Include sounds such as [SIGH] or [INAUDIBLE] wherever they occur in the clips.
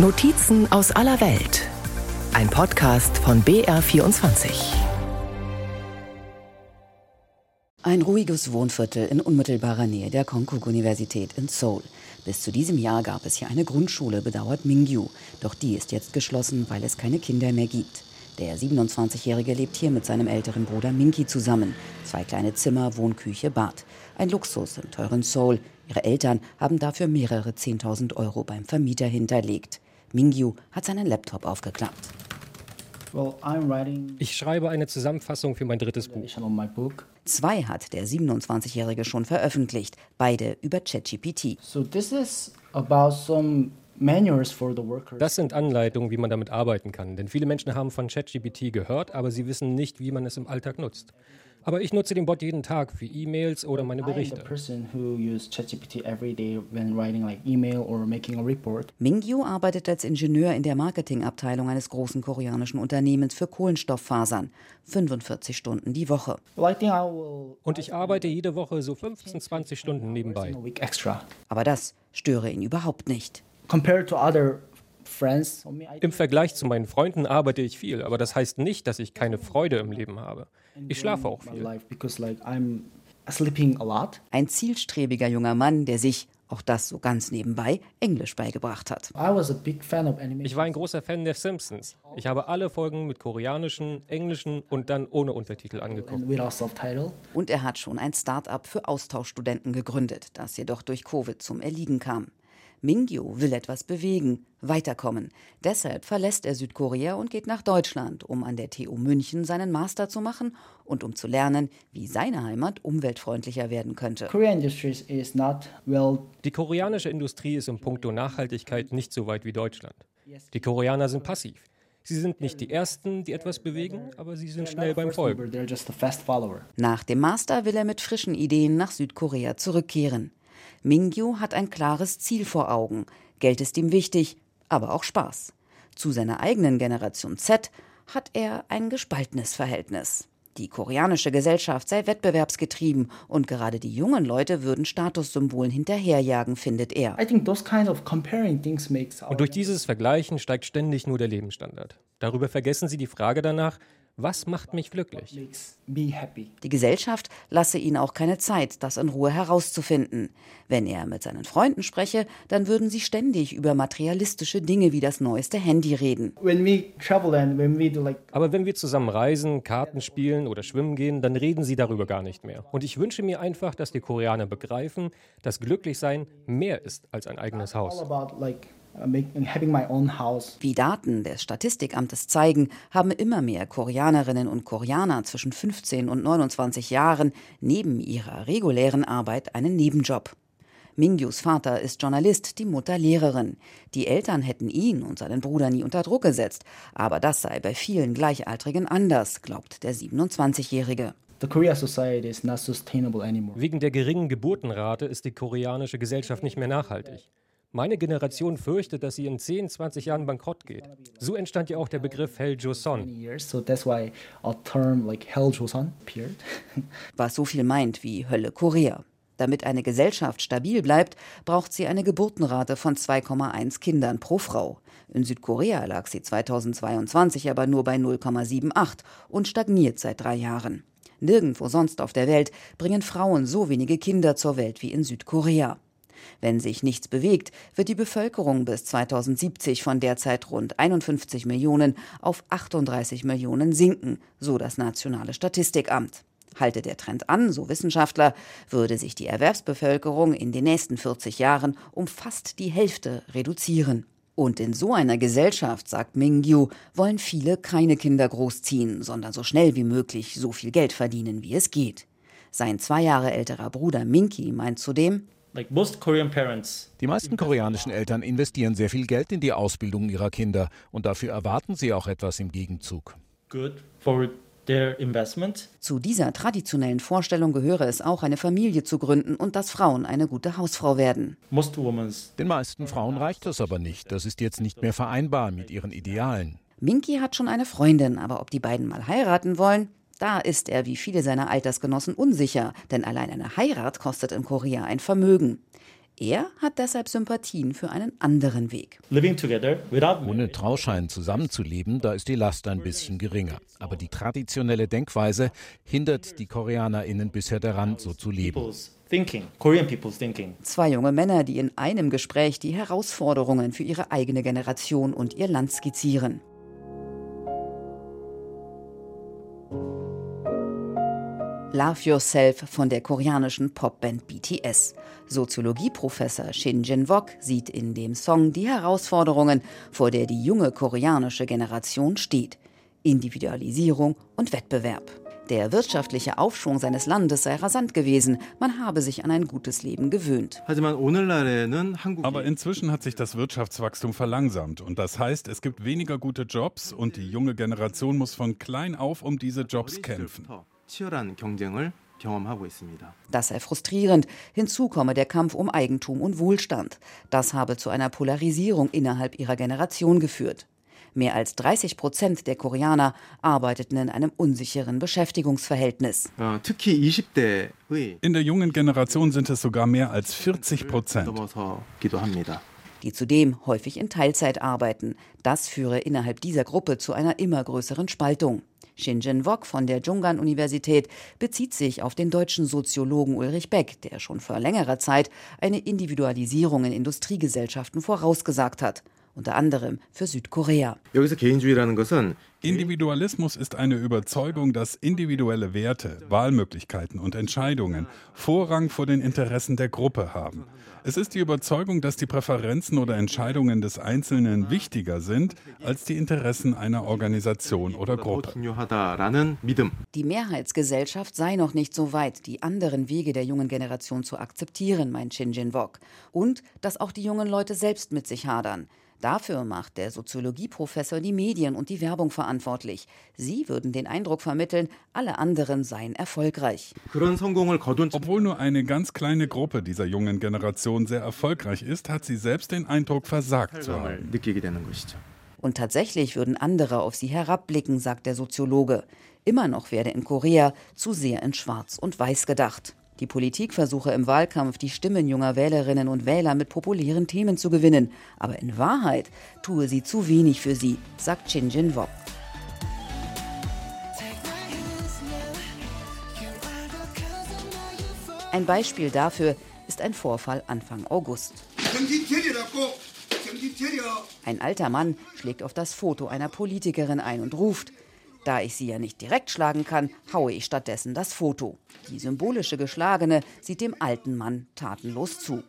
Notizen aus aller Welt. Ein Podcast von BR24. Ein ruhiges Wohnviertel in unmittelbarer Nähe der Konkuk-Universität in Seoul. Bis zu diesem Jahr gab es hier eine Grundschule, bedauert Mingyu. Doch die ist jetzt geschlossen, weil es keine Kinder mehr gibt. Der 27-Jährige lebt hier mit seinem älteren Bruder Minki zusammen. Zwei kleine Zimmer, Wohnküche, Bad. Ein Luxus im teuren Seoul. Ihre Eltern haben dafür mehrere 10.000 Euro beim Vermieter hinterlegt. Mingyu hat seinen Laptop aufgeklappt. Ich schreibe eine Zusammenfassung für mein drittes Buch. Zwei hat der 27-Jährige schon veröffentlicht, beide über ChatGPT. Das sind Anleitungen, wie man damit arbeiten kann, denn viele Menschen haben von ChatGPT gehört, aber sie wissen nicht, wie man es im Alltag nutzt. Aber ich nutze den Bot jeden Tag für E-Mails oder meine Berichte. Mingyu arbeitet als Ingenieur in der Marketingabteilung eines großen koreanischen Unternehmens für Kohlenstofffasern. 45 Stunden die Woche. Und ich arbeite jede Woche so 15, 20 Stunden nebenbei. Aber das störe ihn überhaupt nicht. Compared to other im Vergleich zu meinen Freunden arbeite ich viel, aber das heißt nicht, dass ich keine Freude im Leben habe. Ich schlafe auch viel. Ein zielstrebiger junger Mann, der sich, auch das so ganz nebenbei, Englisch beigebracht hat. Ich war ein großer Fan der Simpsons. Ich habe alle Folgen mit koreanischen, englischen und dann ohne Untertitel angeguckt. Und er hat schon ein Start-up für Austauschstudenten gegründet, das jedoch durch Covid zum Erliegen kam. Mingyu will etwas bewegen, weiterkommen. Deshalb verlässt er Südkorea und geht nach Deutschland, um an der TU München seinen Master zu machen und um zu lernen, wie seine Heimat umweltfreundlicher werden könnte. Die koreanische Industrie ist im Punkto Nachhaltigkeit nicht so weit wie Deutschland. Die Koreaner sind passiv. Sie sind nicht die Ersten, die etwas bewegen, aber sie sind schnell beim Folgen. Nach dem Master will er mit frischen Ideen nach Südkorea zurückkehren. Mingyu hat ein klares Ziel vor Augen. Geld ist ihm wichtig, aber auch Spaß. Zu seiner eigenen Generation Z hat er ein gespaltenes Verhältnis. Die koreanische Gesellschaft sei wettbewerbsgetrieben und gerade die jungen Leute würden Statussymbolen hinterherjagen, findet er. Und durch dieses Vergleichen steigt ständig nur der Lebensstandard. Darüber vergessen sie die Frage danach, was macht mich glücklich? Die Gesellschaft lasse ihn auch keine Zeit, das in Ruhe herauszufinden. Wenn er mit seinen Freunden spreche, dann würden sie ständig über materialistische Dinge wie das neueste Handy reden. Aber wenn wir zusammen reisen, Karten spielen oder schwimmen gehen, dann reden sie darüber gar nicht mehr. Und ich wünsche mir einfach, dass die Koreaner begreifen, dass Glücklichsein mehr ist als ein eigenes Haus. Wie Daten des Statistikamtes zeigen, haben immer mehr Koreanerinnen und Koreaner zwischen 15 und 29 Jahren neben ihrer regulären Arbeit einen Nebenjob. Mingyus Vater ist Journalist, die Mutter Lehrerin. Die Eltern hätten ihn und seinen Bruder nie unter Druck gesetzt, aber das sei bei vielen Gleichaltrigen anders, glaubt der 27-Jährige. Wegen der geringen Geburtenrate ist die koreanische Gesellschaft nicht mehr nachhaltig. Meine Generation fürchtet, dass sie in 10, 20 Jahren bankrott geht. So entstand ja auch der Begriff Hell Joseon. [LAUGHS] Was so viel meint wie Hölle Korea. Damit eine Gesellschaft stabil bleibt, braucht sie eine Geburtenrate von 2,1 Kindern pro Frau. In Südkorea lag sie 2022 aber nur bei 0,78 und stagniert seit drei Jahren. Nirgendwo sonst auf der Welt bringen Frauen so wenige Kinder zur Welt wie in Südkorea. Wenn sich nichts bewegt, wird die Bevölkerung bis 2070 von derzeit rund 51 Millionen auf 38 Millionen sinken, so das Nationale Statistikamt. Halte der Trend an, so Wissenschaftler, würde sich die Erwerbsbevölkerung in den nächsten 40 Jahren um fast die Hälfte reduzieren. Und in so einer Gesellschaft, sagt Mingyu, wollen viele keine Kinder großziehen, sondern so schnell wie möglich so viel Geld verdienen, wie es geht. Sein zwei Jahre älterer Bruder Minky meint zudem, die meisten koreanischen Eltern investieren sehr viel Geld in die Ausbildung ihrer Kinder und dafür erwarten sie auch etwas im Gegenzug. Zu dieser traditionellen Vorstellung gehöre es auch, eine Familie zu gründen und dass Frauen eine gute Hausfrau werden. Den meisten Frauen reicht das aber nicht. Das ist jetzt nicht mehr vereinbar mit ihren Idealen. Minky hat schon eine Freundin, aber ob die beiden mal heiraten wollen, da ist er wie viele seiner Altersgenossen unsicher, denn allein eine Heirat kostet in Korea ein Vermögen. Er hat deshalb Sympathien für einen anderen Weg. Ohne Trauschein zusammenzuleben, da ist die Last ein bisschen geringer. Aber die traditionelle Denkweise hindert die KoreanerInnen bisher daran, so zu leben. Zwei junge Männer, die in einem Gespräch die Herausforderungen für ihre eigene Generation und ihr Land skizzieren. Love Yourself von der koreanischen Popband BTS. Soziologieprofessor Shin Jin-wok sieht in dem Song die Herausforderungen, vor der die junge koreanische Generation steht. Individualisierung und Wettbewerb. Der wirtschaftliche Aufschwung seines Landes sei rasant gewesen, man habe sich an ein gutes Leben gewöhnt. Aber inzwischen hat sich das Wirtschaftswachstum verlangsamt und das heißt, es gibt weniger gute Jobs und die junge Generation muss von klein auf um diese Jobs kämpfen. Das sei frustrierend. Hinzu komme der Kampf um Eigentum und Wohlstand. Das habe zu einer Polarisierung innerhalb ihrer Generation geführt. Mehr als 30 Prozent der Koreaner arbeiteten in einem unsicheren Beschäftigungsverhältnis. In der jungen Generation sind es sogar mehr als 40 Prozent. Die zudem häufig in Teilzeit arbeiten. Das führe innerhalb dieser Gruppe zu einer immer größeren Spaltung. Shinjin Wok von der Junggan-Universität bezieht sich auf den deutschen Soziologen Ulrich Beck, der schon vor längerer Zeit eine Individualisierung in Industriegesellschaften vorausgesagt hat unter anderem für Südkorea. Individualismus ist eine Überzeugung, dass individuelle Werte, Wahlmöglichkeiten und Entscheidungen Vorrang vor den Interessen der Gruppe haben. Es ist die Überzeugung, dass die Präferenzen oder Entscheidungen des Einzelnen wichtiger sind als die Interessen einer Organisation oder Gruppe. Die Mehrheitsgesellschaft sei noch nicht so weit, die anderen Wege der jungen Generation zu akzeptieren, meint Shin Jin-wok. Und dass auch die jungen Leute selbst mit sich hadern. Dafür macht der Soziologieprofessor die Medien und die Werbung verantwortlich. Sie würden den Eindruck vermitteln, alle anderen seien erfolgreich. Obwohl nur eine ganz kleine Gruppe dieser jungen Generation sehr erfolgreich ist, hat sie selbst den Eindruck, versagt zu haben. Und tatsächlich würden andere auf sie herabblicken, sagt der Soziologe. Immer noch werde in Korea zu sehr in Schwarz und Weiß gedacht. Die Politik versuche im Wahlkampf, die Stimmen junger Wählerinnen und Wähler mit populären Themen zu gewinnen. Aber in Wahrheit tue sie zu wenig für sie, sagt Shin Jin Wok. Ein Beispiel dafür ist ein Vorfall Anfang August. Ein alter Mann schlägt auf das Foto einer Politikerin ein und ruft, da ich sie ja nicht direkt schlagen kann, haue ich stattdessen das Foto. Die symbolische Geschlagene sieht dem alten Mann tatenlos zu.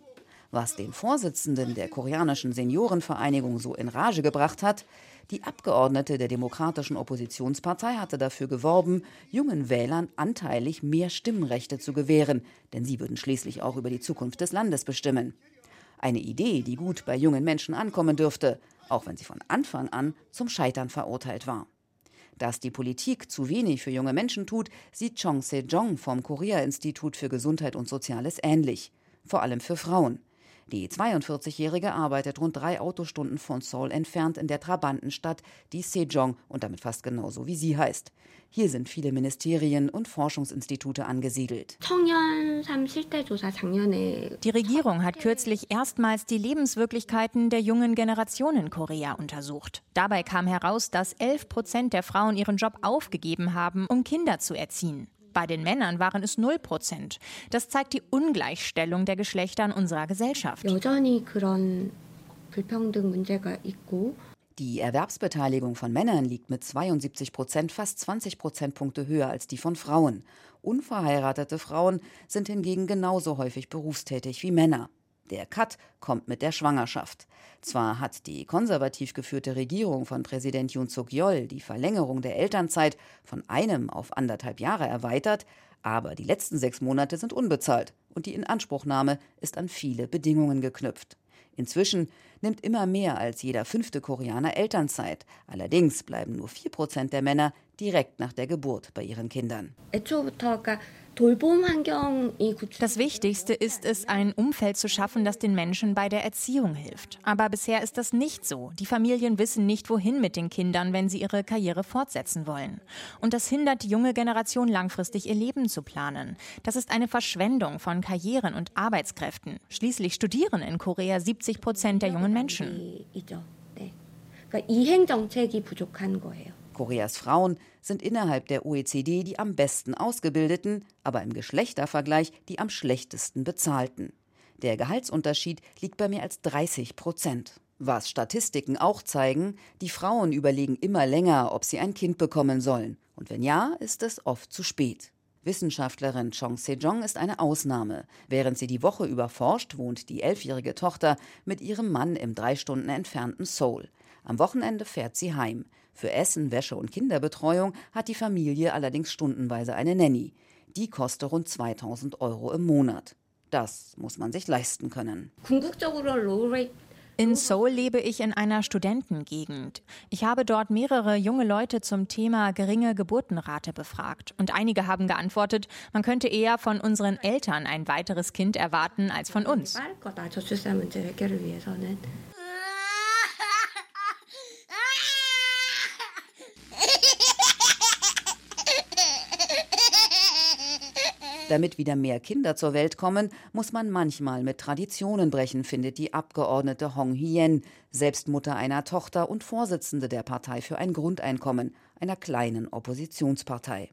Was den Vorsitzenden der koreanischen Seniorenvereinigung so in Rage gebracht hat, die Abgeordnete der demokratischen Oppositionspartei hatte dafür geworben, jungen Wählern anteilig mehr Stimmrechte zu gewähren, denn sie würden schließlich auch über die Zukunft des Landes bestimmen. Eine Idee, die gut bei jungen Menschen ankommen dürfte, auch wenn sie von Anfang an zum Scheitern verurteilt war. Dass die Politik zu wenig für junge Menschen tut, sieht Chong Se-jong vom Korea-Institut für Gesundheit und Soziales ähnlich. Vor allem für Frauen. Die 42-Jährige arbeitet rund drei Autostunden von Seoul entfernt in der Trabantenstadt, die Sejong und damit fast genauso wie sie heißt. Hier sind viele Ministerien und Forschungsinstitute angesiedelt. Die Regierung hat kürzlich erstmals die Lebenswirklichkeiten der jungen Generation in Korea untersucht. Dabei kam heraus, dass 11 Prozent der Frauen ihren Job aufgegeben haben, um Kinder zu erziehen. Bei den Männern waren es 0 Prozent. Das zeigt die Ungleichstellung der Geschlechter in unserer Gesellschaft. Die Erwerbsbeteiligung von Männern liegt mit 72 Prozent fast 20 Prozentpunkte höher als die von Frauen. Unverheiratete Frauen sind hingegen genauso häufig berufstätig wie Männer. Der Cut kommt mit der Schwangerschaft. Zwar hat die konservativ geführte Regierung von Präsident Yoon Suk-yeol die Verlängerung der Elternzeit von einem auf anderthalb Jahre erweitert, aber die letzten sechs Monate sind unbezahlt und die Inanspruchnahme ist an viele Bedingungen geknüpft. Inzwischen nimmt immer mehr als jeder fünfte Koreaner Elternzeit. Allerdings bleiben nur vier Prozent der Männer, direkt nach der Geburt bei ihren Kindern. Das Wichtigste ist es, ein Umfeld zu schaffen, das den Menschen bei der Erziehung hilft. Aber bisher ist das nicht so. Die Familien wissen nicht, wohin mit den Kindern, wenn sie ihre Karriere fortsetzen wollen. Und das hindert die junge Generation langfristig ihr Leben zu planen. Das ist eine Verschwendung von Karrieren und Arbeitskräften. Schließlich studieren in Korea 70 Prozent der jungen Menschen. Koreas Frauen sind innerhalb der OECD die am besten ausgebildeten, aber im Geschlechtervergleich die am schlechtesten bezahlten. Der Gehaltsunterschied liegt bei mehr als 30 Prozent. Was Statistiken auch zeigen, die Frauen überlegen immer länger, ob sie ein Kind bekommen sollen. Und wenn ja, ist es oft zu spät. Wissenschaftlerin Chong Sejong ist eine Ausnahme. Während sie die Woche über forscht, wohnt die elfjährige Tochter mit ihrem Mann im drei Stunden entfernten Seoul. Am Wochenende fährt sie heim. Für Essen, Wäsche und Kinderbetreuung hat die Familie allerdings stundenweise eine Nanny. Die kostet rund 2000 Euro im Monat. Das muss man sich leisten können. In Seoul lebe ich in einer Studentengegend. Ich habe dort mehrere junge Leute zum Thema geringe Geburtenrate befragt. Und einige haben geantwortet, man könnte eher von unseren Eltern ein weiteres Kind erwarten als von uns. Damit wieder mehr Kinder zur Welt kommen, muss man manchmal mit Traditionen brechen, findet die Abgeordnete Hong Hien, selbst Mutter einer Tochter und Vorsitzende der Partei für ein Grundeinkommen, einer kleinen Oppositionspartei.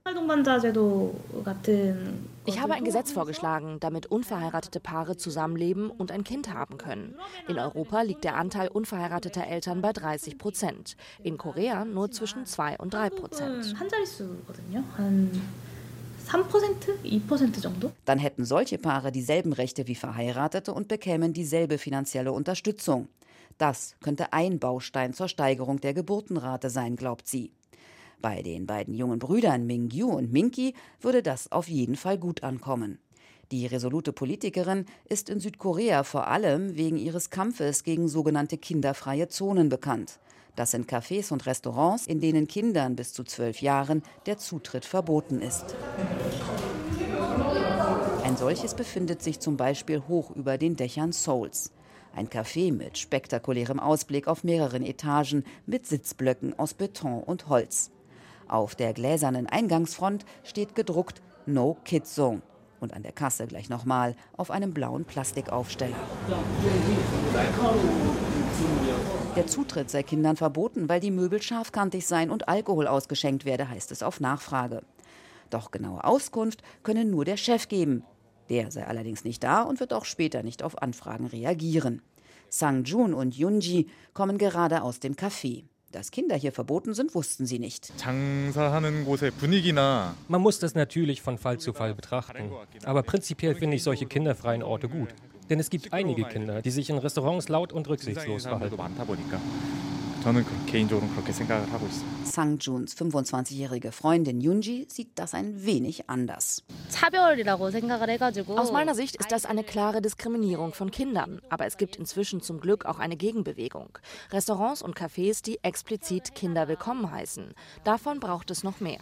Ich habe ein Gesetz vorgeschlagen, damit unverheiratete Paare zusammenleben und ein Kind haben können. In Europa liegt der Anteil unverheirateter Eltern bei 30 Prozent, in Korea nur zwischen 2 und 3 Prozent. 3%, 2% 정도? Dann hätten solche Paare dieselben Rechte wie Verheiratete und bekämen dieselbe finanzielle Unterstützung. Das könnte ein Baustein zur Steigerung der Geburtenrate sein, glaubt sie. Bei den beiden jungen Brüdern Mingyu und Minki würde das auf jeden Fall gut ankommen. Die resolute Politikerin ist in Südkorea vor allem wegen ihres Kampfes gegen sogenannte kinderfreie Zonen bekannt. Das sind Cafés und Restaurants, in denen Kindern bis zu zwölf Jahren der Zutritt verboten ist. Ein solches befindet sich zum Beispiel hoch über den Dächern Souls. Ein Café mit spektakulärem Ausblick auf mehreren Etagen mit Sitzblöcken aus Beton und Holz. Auf der gläsernen Eingangsfront steht gedruckt No Kid Zone und an der Kasse gleich nochmal auf einem blauen Plastikaufsteller. Der Zutritt sei Kindern verboten, weil die Möbel scharfkantig seien und Alkohol ausgeschenkt werde, heißt es auf Nachfrage. Doch genaue Auskunft könne nur der Chef geben. Der sei allerdings nicht da und wird auch später nicht auf Anfragen reagieren. Sang Jun und Yunji kommen gerade aus dem Café. Dass Kinder hier verboten sind, wussten sie nicht. Man muss das natürlich von Fall zu Fall betrachten. Aber prinzipiell finde ich solche kinderfreien Orte gut. Denn es gibt einige Kinder, die sich in Restaurants laut und rücksichtslos verhalten. 저는 개인적으로 그렇게 생각을 하고 있습니다. Sang Juns 25-jährige Freundin Yunji sieht das ein wenig anders. Aus meiner Sicht ist das eine klare Diskriminierung von Kindern, aber es gibt inzwischen zum Glück auch eine Gegenbewegung. Restaurants und Cafés, die explizit Kinder willkommen heißen. Davon braucht es noch mehr.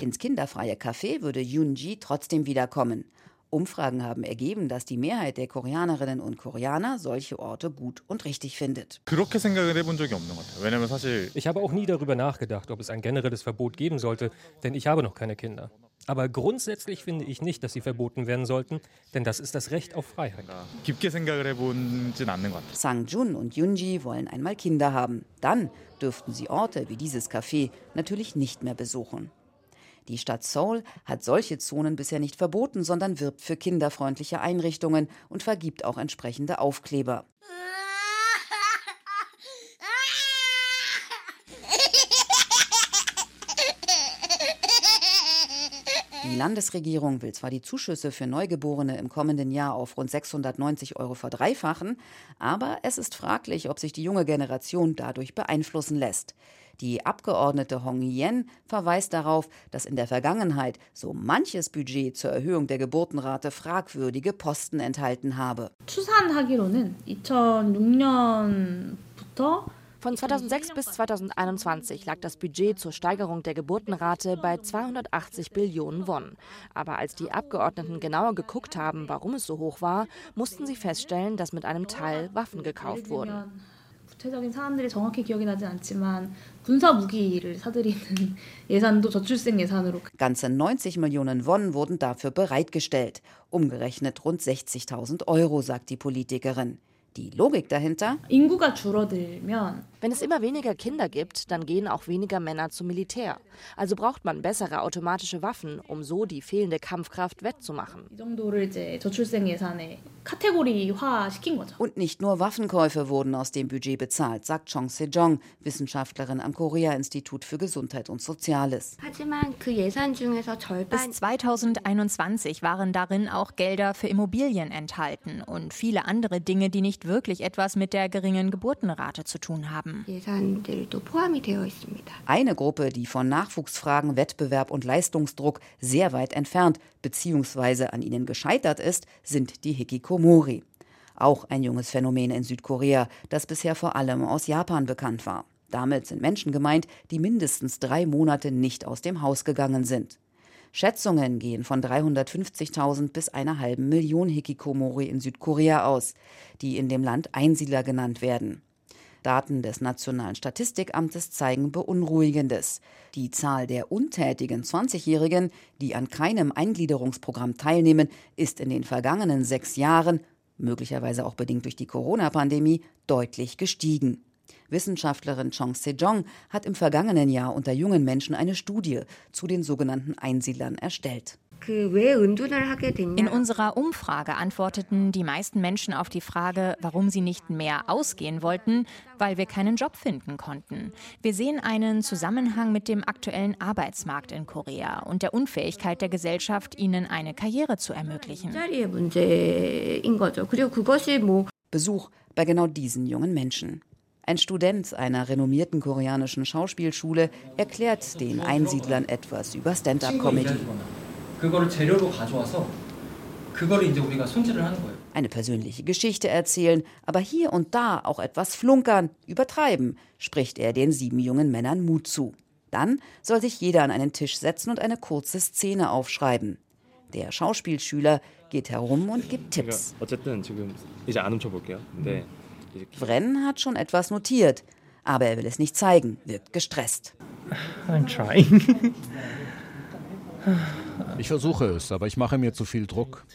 Ins kinderfreie Café würde Yunji trotzdem wiederkommen. Umfragen haben ergeben, dass die Mehrheit der Koreanerinnen und Koreaner solche Orte gut und richtig findet. Ich habe auch nie darüber nachgedacht, ob es ein generelles Verbot geben sollte, denn ich habe noch keine Kinder. Aber grundsätzlich finde ich nicht, dass sie verboten werden sollten, denn das ist das Recht auf Freiheit. Sang Jun und Yunji wollen einmal Kinder haben. Dann dürften sie Orte wie dieses Café natürlich nicht mehr besuchen. Die Stadt Seoul hat solche Zonen bisher nicht verboten, sondern wirbt für kinderfreundliche Einrichtungen und vergibt auch entsprechende Aufkleber. Die Landesregierung will zwar die Zuschüsse für Neugeborene im kommenden Jahr auf rund 690 Euro verdreifachen, aber es ist fraglich, ob sich die junge Generation dadurch beeinflussen lässt. Die Abgeordnete Hong Yen verweist darauf, dass in der Vergangenheit so manches Budget zur Erhöhung der Geburtenrate fragwürdige Posten enthalten habe. Von 2006 bis 2021 lag das Budget zur Steigerung der Geburtenrate bei 280 Billionen Won. Aber als die Abgeordneten genauer geguckt haben, warum es so hoch war, mussten sie feststellen, dass mit einem Teil Waffen gekauft wurden. 구체적인 사안들이 정확히 기억이 나진 않지만 군사 무기를 사들이는 [LAUGHS] 예산도 저출생 예산으로 Ganze 90 Millionen Won wurden dafür bereitgestellt, umgerechnet rund 60.000 Euro, sagt die Politikerin. Die Logik dahinter? wenn es immer weniger Kinder gibt, dann gehen auch weniger Männer zum Militär. Also braucht man bessere automatische Waffen, um so die fehlende Kampfkraft wettzumachen. Und nicht nur Waffenkäufe wurden aus dem Budget bezahlt, sagt Chong Se-jong, Wissenschaftlerin am Korea-Institut für Gesundheit und Soziales. Bis 2021 waren darin auch Gelder für Immobilien enthalten und viele andere Dinge, die nicht wirklich etwas mit der geringen Geburtenrate zu tun haben. Eine Gruppe, die von Nachwuchsfragen, Wettbewerb und Leistungsdruck sehr weit entfernt bzw. an ihnen gescheitert ist, sind die Hikikomori. Auch ein junges Phänomen in Südkorea, das bisher vor allem aus Japan bekannt war. Damit sind Menschen gemeint, die mindestens drei Monate nicht aus dem Haus gegangen sind. Schätzungen gehen von 350.000 bis einer halben Million Hikikomori in Südkorea aus, die in dem Land Einsiedler genannt werden. Daten des Nationalen Statistikamtes zeigen Beunruhigendes. Die Zahl der untätigen 20-Jährigen, die an keinem Eingliederungsprogramm teilnehmen, ist in den vergangenen sechs Jahren, möglicherweise auch bedingt durch die Corona-Pandemie, deutlich gestiegen. Wissenschaftlerin Chong Se-jong hat im vergangenen Jahr unter jungen Menschen eine Studie zu den sogenannten Einsiedlern erstellt. In unserer Umfrage antworteten die meisten Menschen auf die Frage, warum sie nicht mehr ausgehen wollten, weil wir keinen Job finden konnten. Wir sehen einen Zusammenhang mit dem aktuellen Arbeitsmarkt in Korea und der Unfähigkeit der Gesellschaft, ihnen eine Karriere zu ermöglichen. Besuch bei genau diesen jungen Menschen. Ein Student einer renommierten koreanischen Schauspielschule erklärt den Einsiedlern etwas über Stand-up-Comedy. Eine persönliche Geschichte erzählen, aber hier und da auch etwas flunkern, übertreiben, spricht er den sieben jungen Männern Mut zu. Dann soll sich jeder an einen Tisch setzen und eine kurze Szene aufschreiben. Der Schauspielschüler geht herum und gibt Tipps. Wren hat schon etwas notiert, aber er will es nicht zeigen, wirkt gestresst. I'm trying. [LAUGHS] Ich versuche es, aber ich mache mir zu viel Druck.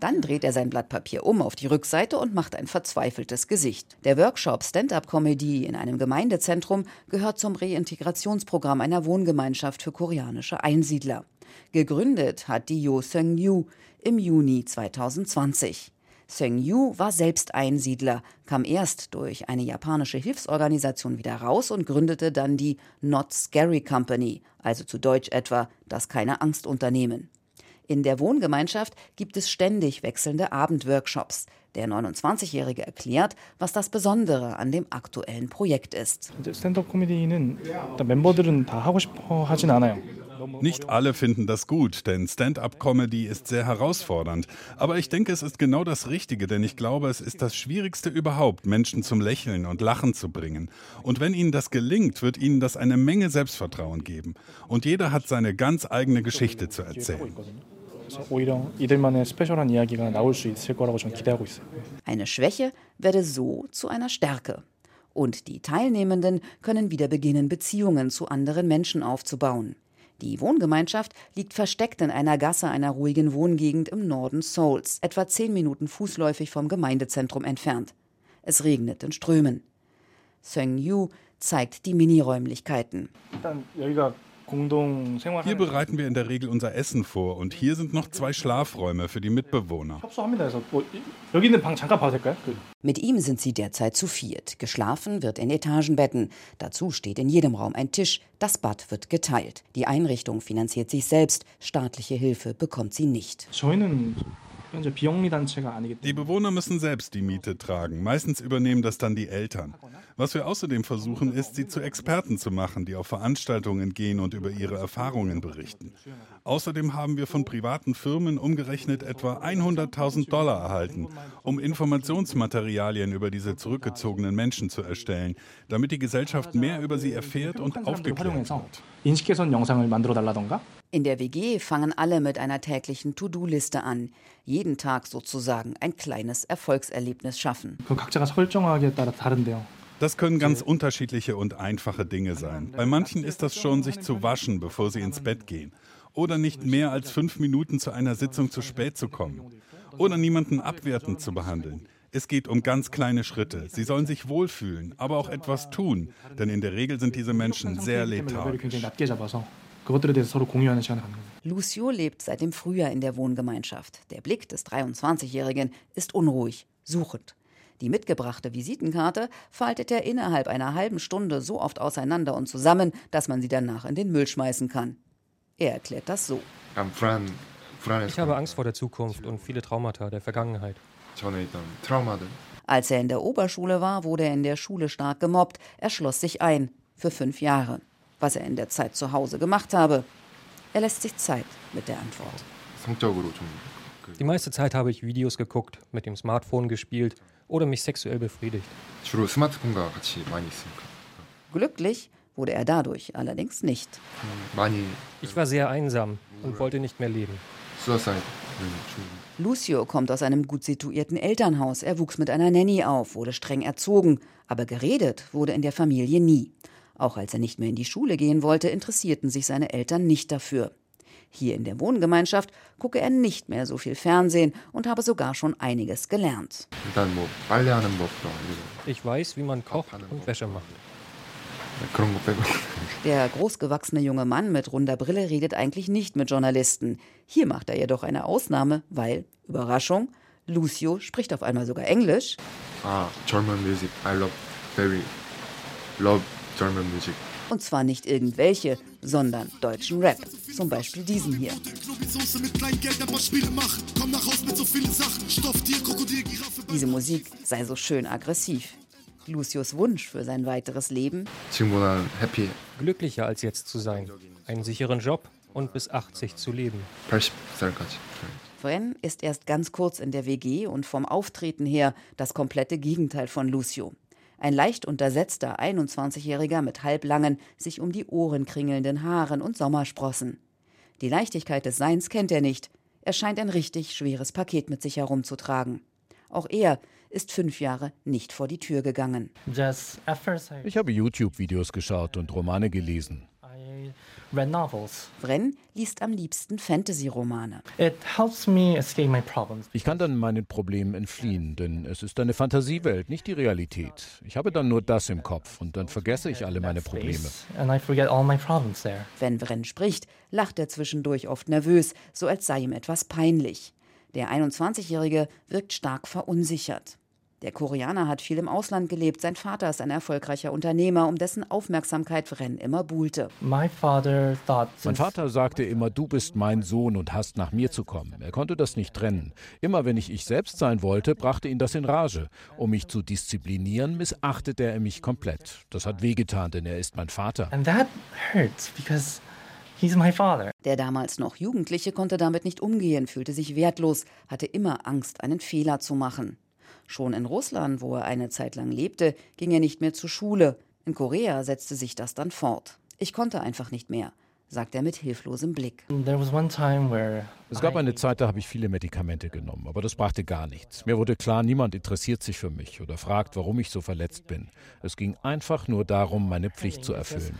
Dann dreht er sein Blatt Papier um auf die Rückseite und macht ein verzweifeltes Gesicht. Der Workshop Stand-up-Comedy in einem Gemeindezentrum gehört zum Reintegrationsprogramm einer Wohngemeinschaft für koreanische Einsiedler. Gegründet hat die Yo Seung-yu im Juni 2020. Seng Yu war selbst Einsiedler, kam erst durch eine japanische Hilfsorganisation wieder raus und gründete dann die Not Scary Company, also zu Deutsch etwa das keine Angst Unternehmen. In der Wohngemeinschaft gibt es ständig wechselnde Abendworkshops. Der 29-Jährige erklärt, was das Besondere an dem aktuellen Projekt ist. 스탠드업 멤버들은 다 하고 싶어 하진 않아요. Nicht alle finden das gut, denn Stand-up-Comedy ist sehr herausfordernd. Aber ich denke, es ist genau das Richtige, denn ich glaube, es ist das Schwierigste überhaupt, Menschen zum Lächeln und Lachen zu bringen. Und wenn ihnen das gelingt, wird ihnen das eine Menge Selbstvertrauen geben. Und jeder hat seine ganz eigene Geschichte zu erzählen. Eine Schwäche werde so zu einer Stärke. Und die Teilnehmenden können wieder beginnen, Beziehungen zu anderen Menschen aufzubauen. Die Wohngemeinschaft liegt versteckt in einer Gasse einer ruhigen Wohngegend im Norden Seouls, etwa zehn Minuten fußläufig vom Gemeindezentrum entfernt. Es regnet in Strömen. Seung Yu zeigt die Miniräumlichkeiten. Hier bereiten wir in der Regel unser Essen vor und hier sind noch zwei Schlafräume für die Mitbewohner. Mit ihm sind sie derzeit zu viert. Geschlafen wird in Etagenbetten. Dazu steht in jedem Raum ein Tisch. Das Bad wird geteilt. Die Einrichtung finanziert sich selbst. Staatliche Hilfe bekommt sie nicht. Die Bewohner müssen selbst die Miete tragen. Meistens übernehmen das dann die Eltern. Was wir außerdem versuchen, ist, sie zu Experten zu machen, die auf Veranstaltungen gehen und über ihre Erfahrungen berichten. Außerdem haben wir von privaten Firmen umgerechnet etwa 100.000 Dollar erhalten, um Informationsmaterialien über diese zurückgezogenen Menschen zu erstellen, damit die Gesellschaft mehr über sie erfährt und aufgeklärt wird. In der WG fangen alle mit einer täglichen To-Do-Liste an. Jeden Tag sozusagen ein kleines Erfolgserlebnis schaffen. Das können ganz unterschiedliche und einfache Dinge sein. Bei manchen ist das schon, sich zu waschen, bevor sie ins Bett gehen. Oder nicht mehr als fünf Minuten zu einer Sitzung zu spät zu kommen. Oder niemanden abwertend zu behandeln. Es geht um ganz kleine Schritte. Sie sollen sich wohlfühlen, aber auch etwas tun, denn in der Regel sind diese Menschen sehr lethargisch. 그것들에 대해서 서로 공유하는 시간을 갖는 거죠. Lucio lebt seit dem Frühjahr in der Wohngemeinschaft. Der Blick des 23-Jährigen ist unruhig, suchend. Die mitgebrachte Visitenkarte faltet er innerhalb einer halben Stunde so oft auseinander und zusammen, dass man sie danach in den Müll schmeißen kann. Er erklärt das so. Ich habe Angst vor der Zukunft und viele Traumata der Vergangenheit. Als er in der Oberschule war, wurde er in der Schule stark gemobbt. Er schloss sich ein. Für fünf Jahre was er in der Zeit zu Hause gemacht habe. Er lässt sich Zeit mit der Antwort. Die meiste Zeit habe ich Videos geguckt, mit dem Smartphone gespielt oder mich sexuell befriedigt. Glücklich wurde er dadurch allerdings nicht. Ich war sehr einsam und wollte nicht mehr leben. Lucio kommt aus einem gut situierten Elternhaus. Er wuchs mit einer Nanny auf, wurde streng erzogen, aber geredet wurde in der Familie nie. Auch als er nicht mehr in die Schule gehen wollte, interessierten sich seine Eltern nicht dafür. Hier in der Wohngemeinschaft gucke er nicht mehr so viel Fernsehen und habe sogar schon einiges gelernt. Ich weiß, wie man kocht und Wäsche macht. Der großgewachsene junge Mann mit runder Brille redet eigentlich nicht mit Journalisten. Hier macht er jedoch eine Ausnahme, weil, Überraschung, Lucio spricht auf einmal sogar Englisch. Ah, German music. I love very love German Music. Und zwar nicht irgendwelche, sondern deutschen Rap. Zum Beispiel diesen hier. Diese Musik sei so schön aggressiv. Lucius Wunsch für sein weiteres Leben? Glücklicher als jetzt zu sein, einen sicheren Job und bis 80 zu leben. Fren ist erst ganz kurz in der WG und vom Auftreten her das komplette Gegenteil von Lucio. Ein leicht untersetzter 21-Jähriger mit halblangen, sich um die Ohren kringelnden Haaren und Sommersprossen. Die Leichtigkeit des Seins kennt er nicht. Er scheint ein richtig schweres Paket mit sich herumzutragen. Auch er ist fünf Jahre nicht vor die Tür gegangen. Ich habe YouTube-Videos geschaut und Romane gelesen read novels. Wren liest am liebsten Fantasy-Romane. Ich kann dann meinen Problemen entfliehen, denn es ist eine Fantasiewelt, nicht die Realität. Ich habe dann nur das im Kopf und dann vergesse ich alle meine Probleme. Wenn Wren spricht, lacht er zwischendurch oft nervös, so als sei ihm etwas peinlich. Der 21-Jährige wirkt stark verunsichert. Der Koreaner hat viel im Ausland gelebt. Sein Vater ist ein erfolgreicher Unternehmer, um dessen Aufmerksamkeit Wren immer buhlte. Mein Vater sagte immer, du bist mein Sohn und hast nach mir zu kommen. Er konnte das nicht trennen. Immer wenn ich ich selbst sein wollte, brachte ihn das in Rage. Um mich zu disziplinieren, missachtete er mich komplett. Das hat wehgetan, denn er ist mein Vater. And that hurts because He's my father. Der damals noch Jugendliche konnte damit nicht umgehen, fühlte sich wertlos, hatte immer Angst, einen Fehler zu machen. Schon in Russland, wo er eine Zeit lang lebte, ging er nicht mehr zur Schule. In Korea setzte sich das dann fort. Ich konnte einfach nicht mehr, sagt er mit hilflosem Blick. Es gab eine Zeit, da habe ich viele Medikamente genommen, aber das brachte gar nichts. Mir wurde klar, niemand interessiert sich für mich oder fragt, warum ich so verletzt bin. Es ging einfach nur darum, meine Pflicht zu erfüllen.